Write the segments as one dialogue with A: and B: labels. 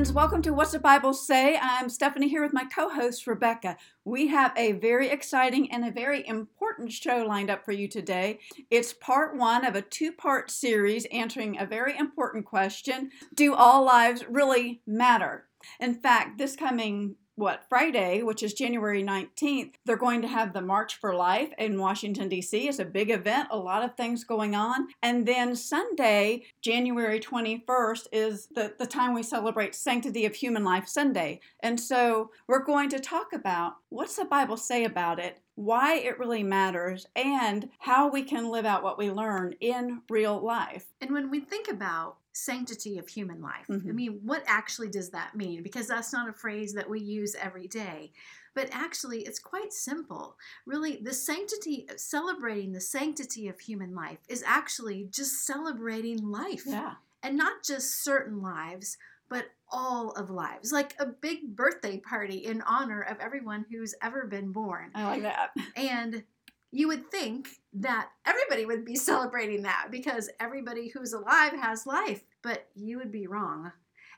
A: friends. Welcome to What's the Bible Say? I'm Stephanie here with my co host, Rebecca. We have a very exciting and a very important show lined up for you today. It's part one of a two part series answering a very important question Do all lives really matter? In fact, this coming what Friday, which is January 19th, they're going to have the March for Life in Washington D.C. It's a big event, a lot of things going on. And then Sunday, January 21st is the, the time we celebrate Sanctity of Human Life Sunday. And so we're going to talk about what's the Bible say about it, why it really matters, and how we can live out what we learn in real life.
B: And when we think about sanctity of human life.
A: Mhm.
B: I mean, what actually does that mean? Because that's not a phrase that we use every day. But actually, it's quite simple. Really, the sanctity, celebrating the sanctity of human life is actually just celebrating life.
A: Yeah.
B: And not just certain lives, but all of lives. Like a big birthday party in honor of everyone who's ever been born.
A: I like that.
B: And you would think that everybody would be celebrating that because everybody who's alive has life, but you would be wrong.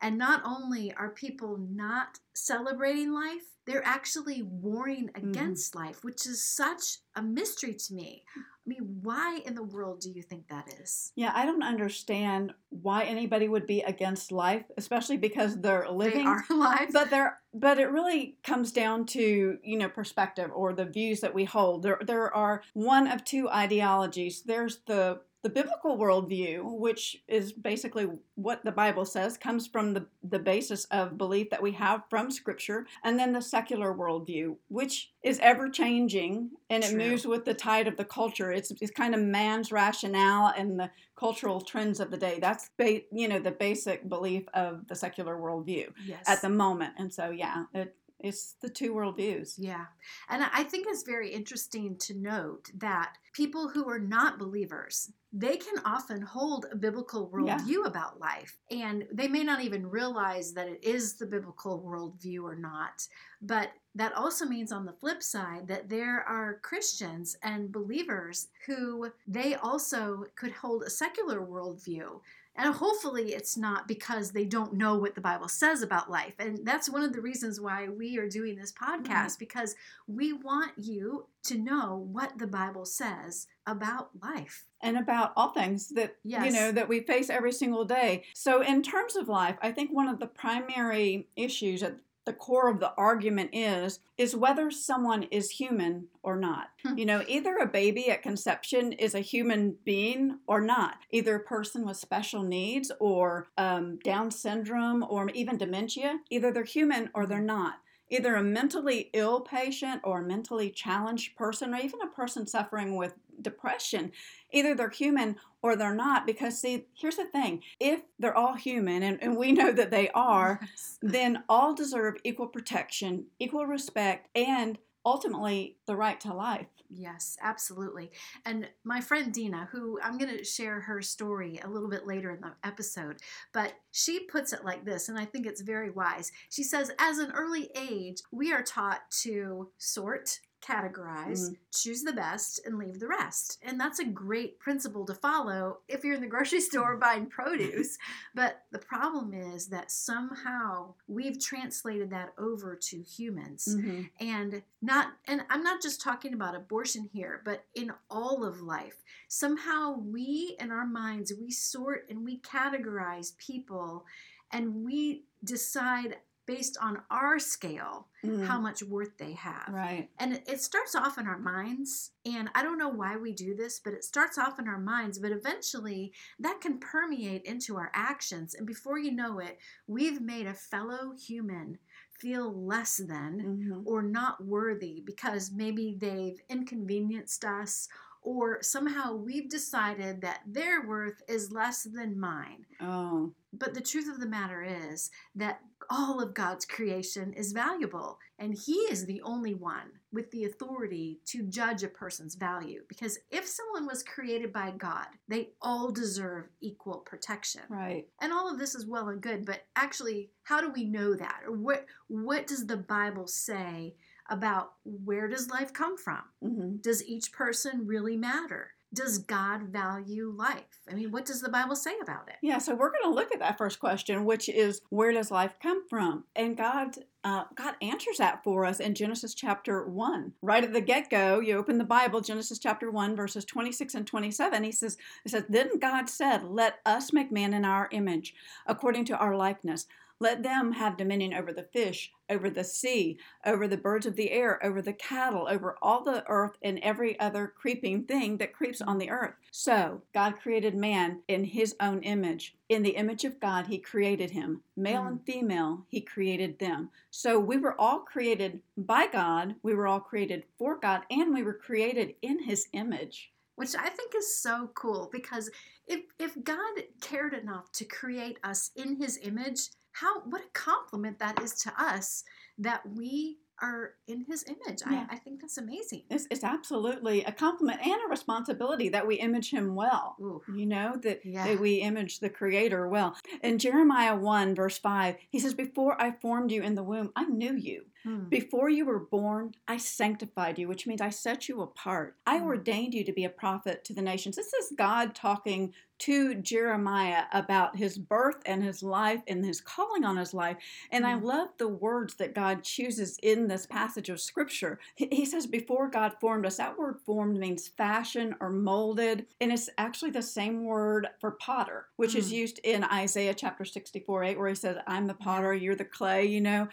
B: And not only are people not celebrating life, they're actually warring mm-hmm. against life, which is such a mystery to me. I mean, why in the world do you think that is?
A: Yeah, I don't understand why anybody would be against life, especially because they're living.
B: They are alive.
A: But there, but it really comes down to you know perspective or the views that we hold. There, there are one of two ideologies. There's the the biblical worldview, which is basically what the Bible says, comes from the, the basis of belief that we have from Scripture, and then the secular worldview, which is ever changing and it
B: True.
A: moves with the tide of the culture. It's, it's kind of man's rationale and the cultural trends of the day. That's ba- you know the basic belief of the secular worldview
B: yes.
A: at the moment. And so yeah, it, it's the two worldviews.
B: Yeah. And I think it's very interesting to note that people who are not believers, they can often hold a biblical
A: Yeah.
B: worldview about life. And they may not even realize that it is the biblical worldview or not. But that also means on the flip side that there are Christians and believers who they also could hold a secular worldview. And hopefully, it's not because they don't know what the Bible says about life. And that's one of the reasons why we are doing this mm-hmm. podcast, because we want you to know what the Bible says about life.
A: and about all things that you know that we face every single day. So in terms of life, I think one of the primary issues at the core of the argument is is whether someone is human or not.
B: Hmm.
A: You know, either a baby at conception is a human being or not. Either a person with special needs or um, Down syndrome or even dementia. Either they're human or they're not. Either a mentally ill patient or a mentally challenged person or even a person suffering with depression. Either they're human or they're not because see here's the thing. If they're all human and, and we know that they are
B: Yes.
A: then all deserve equal protection equal respect and ultimately the right to life
B: Yes, absolutely. And my friend Dina, who I'm going to share her story a little bit later in the episode, but she puts it like this, and I think it's very wise. She says, as an early age, we are taught to sort, categorize, mm-hmm. choose the best, and leave the rest. And that's a great principle to follow if you're in the grocery store buying produce. But the problem is that somehow we've translated that over to humans mm-hmm. and not and i'm not just talking about abortion here but in all of life somehow we in our minds we sort and we categorize people and we decide based on our scale
A: Mhm.
B: how much worth they have
A: right
B: and it- it starts off in our minds and i don't know why we do this but it starts off in our minds but eventually that can permeate into our actions and before you know it we've made a fellow human feel less than
A: Mhm.
B: or not worthy because maybe they've inconvenienced us or somehow we've decided that their worth is less than mine.
A: oh
B: But the truth of the matter is that all of God's creation is valuable, and He is the only one with the authority to judge a person's value. Because if someone was created by God, they all deserve equal protection.
A: right
B: And all of this is well and good, but actually, how do we know that? Or what what does the Bible say about where does life come from?
A: hmm
B: Does each person really matter? Does God value life? I mean, what does the Bible say about it?
A: Yeah, so we're going to look at that first question, which is where does life come from? And God uh, God answers that for us in Genesis chapter 1. Right at the get go, you open the Bible, Genesis chapter 1, verses 26 and 27. He says, he says, Then God said, Let us make man in our image, according to our likeness. Let them have dominion over the fish, over the sea, over the birds of the air, over the cattle, over all the earth, and every other creeping thing that creeps on the earth. So, God created man in his own image. In the image of God, he created him. Male mm. and female, he created them. So, we were all created by God, we were all created for God, and we were created in his image
B: which I think is so cool because if if God cared enough to create us in his image, how what a compliment that is to us that we are in his image. Yeah. I, I, think that's amazing.
A: It's, it's, absolutely a compliment and a responsibility that we image him well. Ooh. You know, that, yeah. that we image the creator well. In Jeremiah 1, verse 5, he says, Before I formed you in the womb, I knew you. Hmm. Before you were born, I sanctified you, which means I set you apart. I hmm. ordained you to be a prophet to the nations. This is God talking to Jeremiah about his birth and his life and his calling on his life. And. I love the words that God chooses in this passage of scripture. He says, Before God formed us, that word formed means fashion or molded. And it's actually the same word for potter, which mm. is used in Isaiah chapter 64 8, where he says, I'm the potter, you're the clay, you know.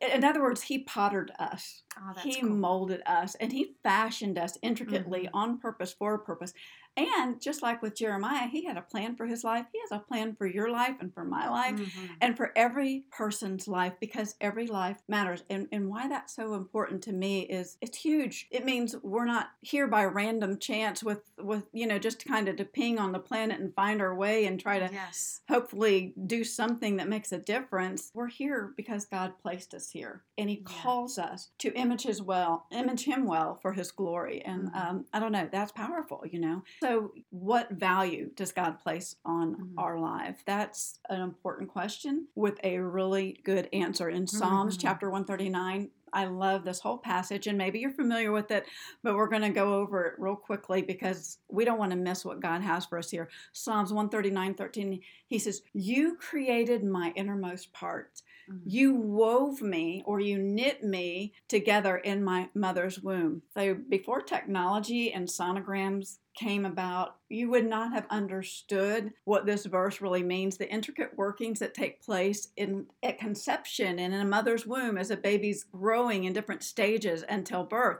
A: In other words, he pottered us. Oh, he cool. molded us and he fashioned us intricately mm-hmm. on purpose for a purpose. And just like with Jeremiah, he had a plan for his life. He has a plan for your life and for my life mm-hmm. and for every person's life because every life matters. And, and why that's so important to me is it's huge. It means we're not here by random chance with, with you know, just kind of to ping on the planet and find our way and try to
B: yes.
A: hopefully do something that makes a difference. We're here because God placed us here and he yeah. calls us to image his well, image him well for his glory. And mm-hmm. um, I don't know, that's powerful, you know. So, what value does God place on mm-hmm. our life? That's an important question with a really good answer in Psalms mm-hmm. chapter 139. I love this whole passage, and maybe you're familiar with it, but we're going to go over it real quickly because we don't want to miss what God has for us here. Psalms 139 13, he says, You created my innermost parts. Mm-hmm. You wove me or you knit me together in my mother's womb. So before technology and sonograms came about, you would not have understood what this verse really means the intricate workings that take place in at conception and in a mother's womb as a baby's growing in different stages until birth.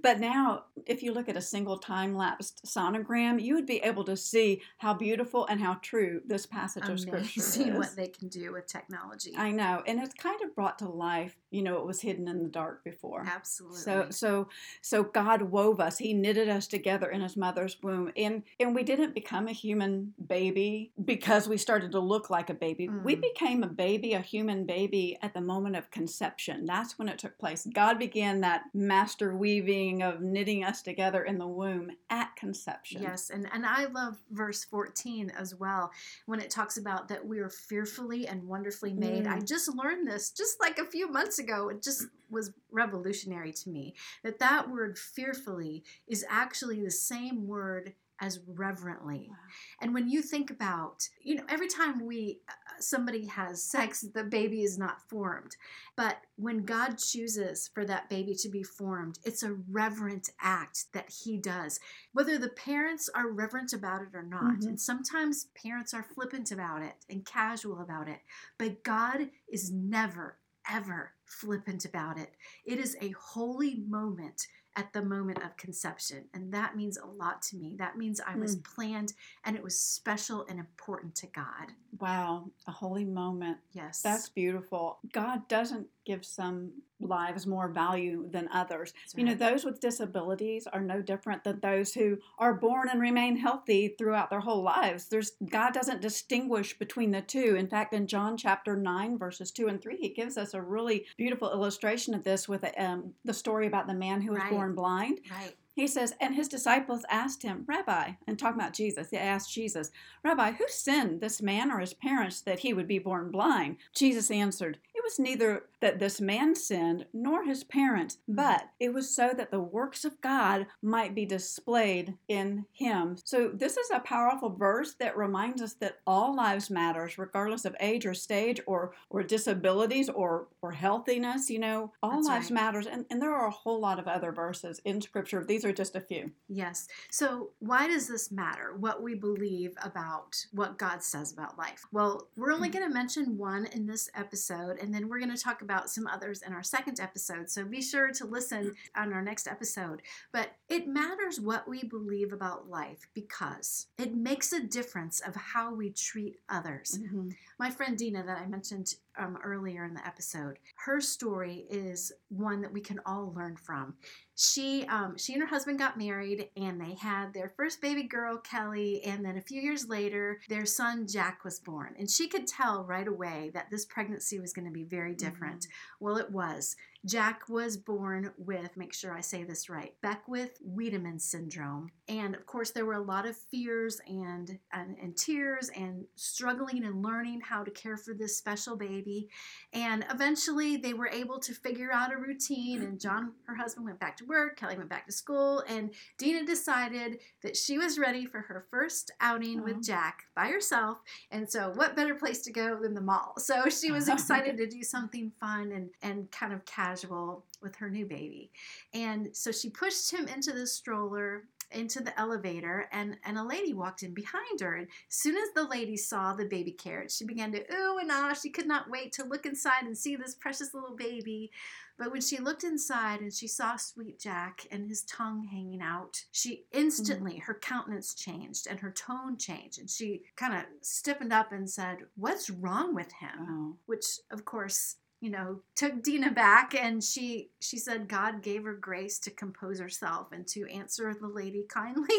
A: But now, if you look at a single time lapsed sonogram, you would be able to see how beautiful and how true this passage Amazing of scripture is.
B: what they can do with technology.
A: I know, and it's kind of brought to life. You know, it was hidden in the dark before.
B: Absolutely.
A: So, so, so God wove us. He knitted us together in His mother's womb, and and we didn't become a human baby because we started to look like a baby. Mm. We became a baby, a human baby, at the moment of conception. That's when it took place. God began that master weaving of knitting us together in the womb at conception.
B: Yes, and, and I love verse 14 as well when it talks about that we are fearfully and wonderfully made. Mm. I just learned this just like a few months ago. It just was revolutionary to me that that word fearfully is actually the same word as reverently. Wow. And when you think about, you know, every time we uh, somebody has sex, the baby is not formed. But when God chooses for that baby to be formed, it's a reverent act that he does. Whether the parents are reverent about it or not. Mm-hmm. And sometimes parents are flippant about it and casual about it. But God is never ever flippant about it. It is a holy moment at the moment of conception. And that means a lot to me. That means I was mm. planned and it was special and important to God.
A: Wow, a holy moment.
B: Yes.
A: That's beautiful. God doesn't give some lives more value than others. Right. You know, those with disabilities are no different than those who are born and remain healthy throughout their whole lives. There's God doesn't distinguish between the two. In fact, in John chapter 9 verses 2 and 3, he gives us a really beautiful illustration of this with um, the story about the man who was right. born blind.
B: Right.
A: He says, and his disciples asked him, Rabbi, and talking about Jesus, they asked Jesus, Rabbi, who sinned, this man or his parents, that he would be born blind? Jesus answered, was neither that this man sinned nor his parents, but it was so that the works of God might be displayed in him. So this is a powerful verse that reminds us that all lives matters, regardless of age or stage or or disabilities or or healthiness. You know, all
B: That's
A: lives
B: right.
A: matters, and and there are a whole lot of other verses in Scripture. These are just a few.
B: Yes. So, why does this matter? What we believe about what God says about life? Well, we're only hmm. going to mention one in this episode, and then we're going to talk about some others in our second episode. So, be sure to listen on our next episode. But it matters what we believe about life because it makes a difference of how we treat others. Mm-hmm. My friend Dina, that I mentioned um, earlier in the episode, her story is one that we can all learn from. She, um, she and her husband got married, and they had their first baby girl, Kelly, and then a few years later, their son Jack was born. And she could tell right away that this pregnancy was going to be very different. Well, it was. Jack was born with, make sure I say this right, Beckwith Wiedemann syndrome. And of course, there were a lot of fears and, and, and tears and struggling and learning how to care for this special baby. And eventually, they were able to figure out a routine. And John, her husband, went back to work, Kelly went back to school, and Dina decided that she was ready for her first outing with Jack by herself. And so, what better place to go than the mall? So, she was excited to do something fun and, and kind of casual with her new baby. And so, she pushed him into the stroller. Into the elevator, and, and a lady walked in behind her. And as soon as the lady saw the baby carriage, she began to ooh and ah. She could not wait to look inside and see this precious little baby. But when she looked inside and she saw Sweet Jack and his tongue hanging out, she instantly, her countenance changed and her tone changed. And she kind of stiffened up and said, What's wrong with him?
A: Wow.
B: Which, of course, you know, took Dina back and she she said God gave her grace to compose herself and to answer the lady kindly.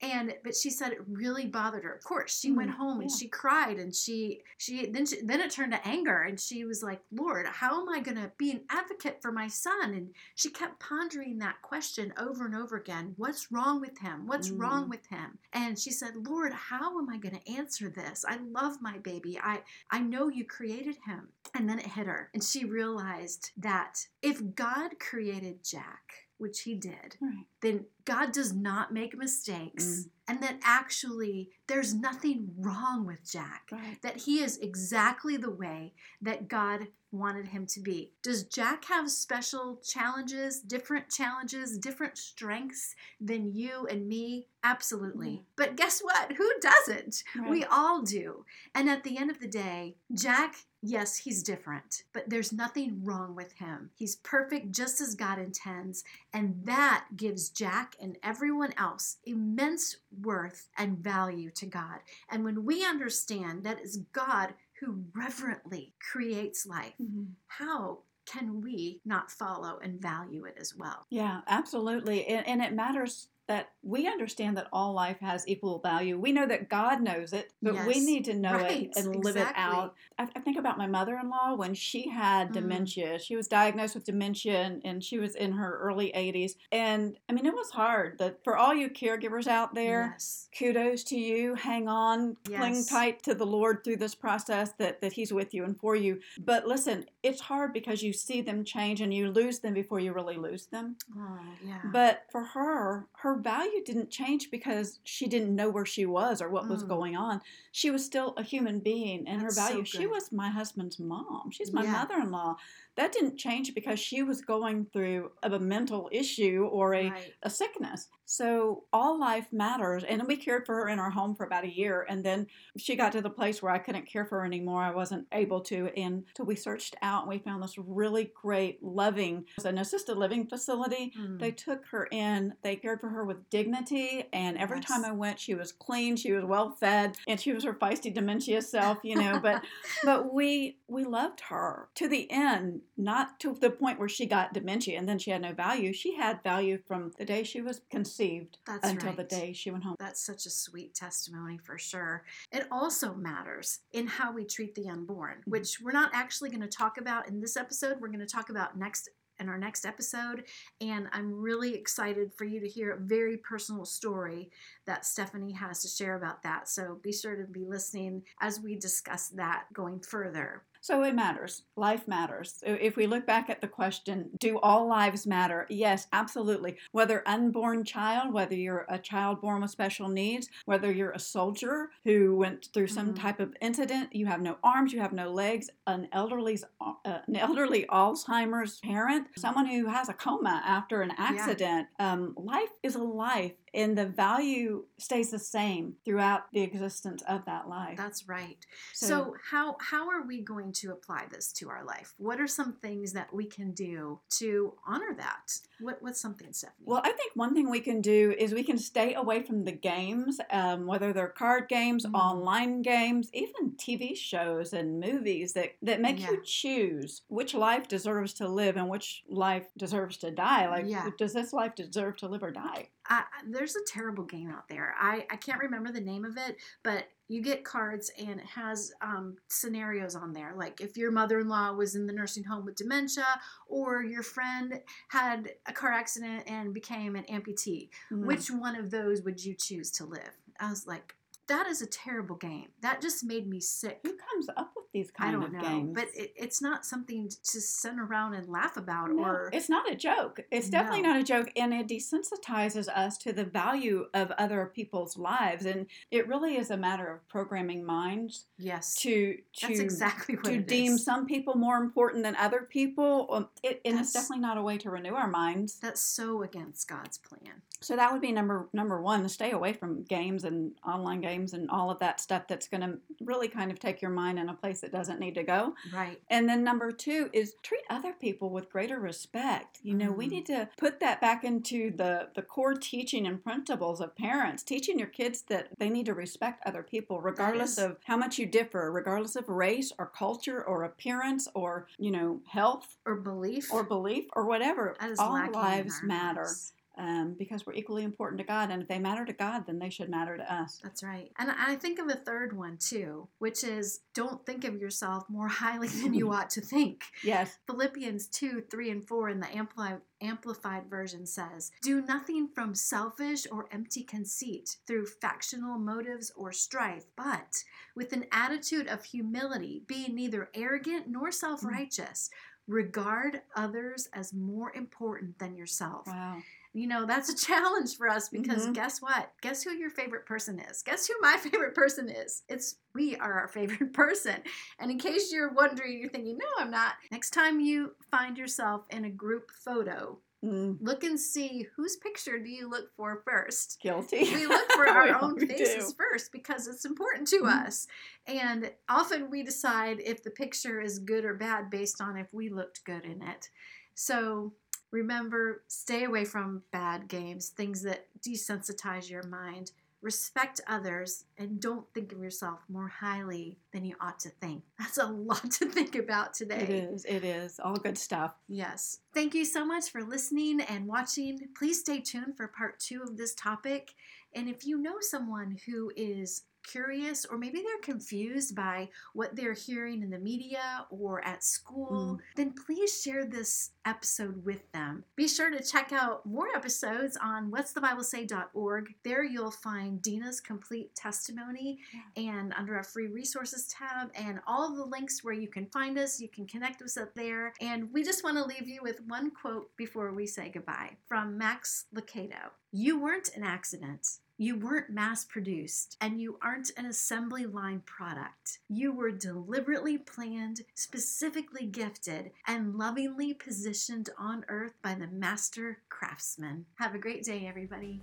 B: And but she said it really bothered her. Of course, she went
A: Mm,
B: home and she cried and she she then she, then it turned to anger and she was like, "Lord, how am I going to be an advocate for my son?" And she kept pondering that question over and over again. What's wrong with him? What's wrong
A: Mm.
B: with him? And she said, "Lord, how am I going to answer this? I love my baby. I I know you created him." And then it hit her and she realized that if God created Jack, which he did,
A: Right.
B: Then God does not make mistakes.
A: Mm.
B: And that actually there's nothing wrong with Jack.
A: Right.
B: That he is exactly the way that God wanted him to be. Does Jack have special challenges, different challenges, different strengths than you and me? Absolutely.
A: Yeah.
B: But guess what? Who doesn't?
A: Right.
B: We all do. And at the end of the day, Jack, yes, he's different, but there's nothing wrong with him. He's perfect just as God intends. And that gives Jack and everyone else immense worth and value to God. And when we understand that it's God who reverently creates life,
A: Mhm.
B: how can we not follow and value it as well?
A: Yeah, absolutely. And, and it matters that we understand that all life has equal value. We know that God knows it, but we need to know
B: Right,
A: it and live it out. I, I think about my mother in law when she had
B: Mm.
A: dementia. She was diagnosed with dementia and, and she was in her early 80s. And I mean, it was hard. That for all you caregivers out there,
B: Yes.
A: kudos to you. Hang on, cling tight to the Lord through this process that, that He's with you and for you. But listen, it's hard because you see them change and you lose them before you really lose them.
B: Oh, yeah.
A: But for her, her value didn't change because she didn't know where she was or what was
B: Mm.
A: going on. She was still a human being, and
B: That's
A: her
B: so
A: value, she was my husband's mom. She's my
B: Yeah.
A: mother in law. That didn't change because she was going through a mental issue or a,
B: right.
A: a sickness. So all life matters. And we cared for her in our home for about a year. And then she got to the place where I couldn't care for her anymore. I wasn't able to. And so we searched out and we found this really great, loving, it was an assisted living facility.
B: Mm.
A: They took her in, they cared for her with dignity. And every time I went, she was clean, she was well fed, and she was her feisty dementia self, you know. But but we we loved her to the end, not to the point where she got dementia and then she had no value. She had value from the day she was conceived
B: That's
A: until the day she went home.
B: That's such a sweet testimony for sure. It also matters in how we treat the unborn,
A: Mm-hmm.
B: which we're not actually going to talk about in this episode. We're going to talk about next in our next episode. And I'm really excited for you to hear a very personal story that Stephanie has to share about that. So be sure to be listening as we discuss that going further.
A: So it matters. Life matters. If we look back at the question, do all lives matter? Yes, absolutely. Whether unborn child, whether you're a child born with special needs, whether you're a soldier who went through some
B: Mhm.
A: type of incident, you have no arms, you have no legs, an elderly's uh, an elderly Alzheimer's parent, someone who has a coma after an accident. Um, life is a life, and the value stays the same throughout the existence of that life.
B: That's right. So, how how are we going to apply this to our life? What are some things that we can do to honor that? What what's something, Stephanie?
A: Well, I think one thing we can do is we can stay away from the games, um, whether they're card games,
B: Mhm.
A: online games, even TV shows and movies that, that make
B: Yeah.
A: you choose which life deserves to live and which life deserves to die. Like,
B: Yeah.
A: does this life deserve to live or die?
B: I, there's a terrible game out there. I, I can't remember the name of it, but you get cards and it has um, scenarios on there. Like if your mother in law was in the nursing home with dementia, or your friend had a car accident and became an amputee.
A: Mm.
B: Which one of those would you choose to live? I was like, that is a terrible game. That just made me sick.
A: Who comes up these
B: I don't
A: of
B: know,
A: games?
B: but it, it's not something to sit around and laugh about
A: No,
B: or
A: it's not a joke. It's definitely
B: No.
A: not a joke, and it desensitizes us to the value of other people's lives. And it really is a matter of programming minds
B: yes.
A: to to
B: That's exactly what
A: to deem
B: is.
A: some people more important than other people. Um, it, and it's definitely not a way to renew our minds.
B: That's so against God's plan.
A: So that would be number number one: to stay away from games and online games and all of that stuff that's going to really kind of take your mind in a place that doesn't need to go.
B: Right.
A: And then number two is treat other people with greater respect. You know, we
B: Mm.
A: need to put that back into the, the core teaching and principles of parents, teaching your kids that they need to respect other people, regardless of how much you differ, regardless of race or culture or appearance or, you know, health
B: Or belief.
A: or belief or whatever. All lives matter. Um, because we're equally important to God. And if they matter to God, then they should matter to us.
B: That's right. And I think of a third one too, which is don't think of yourself more highly than you ought to think.
A: Yes.
B: Philippians 2, 3, and 4 in the Amplified, Amplified Version says, Do nothing from selfish or empty conceit through factional motives or strife, but with an attitude of humility, being neither arrogant nor self righteous. Regard others as more important than yourself.
A: Wow.
B: You know, that's a challenge for us because
A: Mhm.
B: guess what? Guess who your favorite person is? Guess who my favorite person is? It's we are our favorite person. And in case you're wondering, you're thinking, no, I'm not. Next time you find yourself in a group photo,
A: Mm,
B: look and see whose picture do you look for first.
A: guilty.
B: We look for our own
A: do.
B: faces first because it's important to
A: Mhm.
B: us. And often we decide if the picture is good or bad based on if we looked good in it. So remember, stay away from bad games, things that desensitize your mind. Respect others and don't think of yourself more highly than you ought to think. That's a lot to think about today.
A: It is. It is. All good stuff.
B: Yes. Thank you so much for listening and watching. Please stay tuned for part two of this topic. And if you know someone who is curious or maybe they're confused by what they're hearing in the media or at school, mm. then please share this episode with them. Be sure to check out more episodes on what'sthebiblesay.org. There you'll find Dina's complete testimony and under our free resources tab and all the links where you can find us. You can connect with us there. And we just want to leave you with one quote before we say goodbye from Max Lucado. You weren't an accident. You weren't mass produced, and you aren't an assembly line product. You were deliberately planned, specifically gifted, and lovingly positioned on earth by the master craftsman. Have a great day, everybody.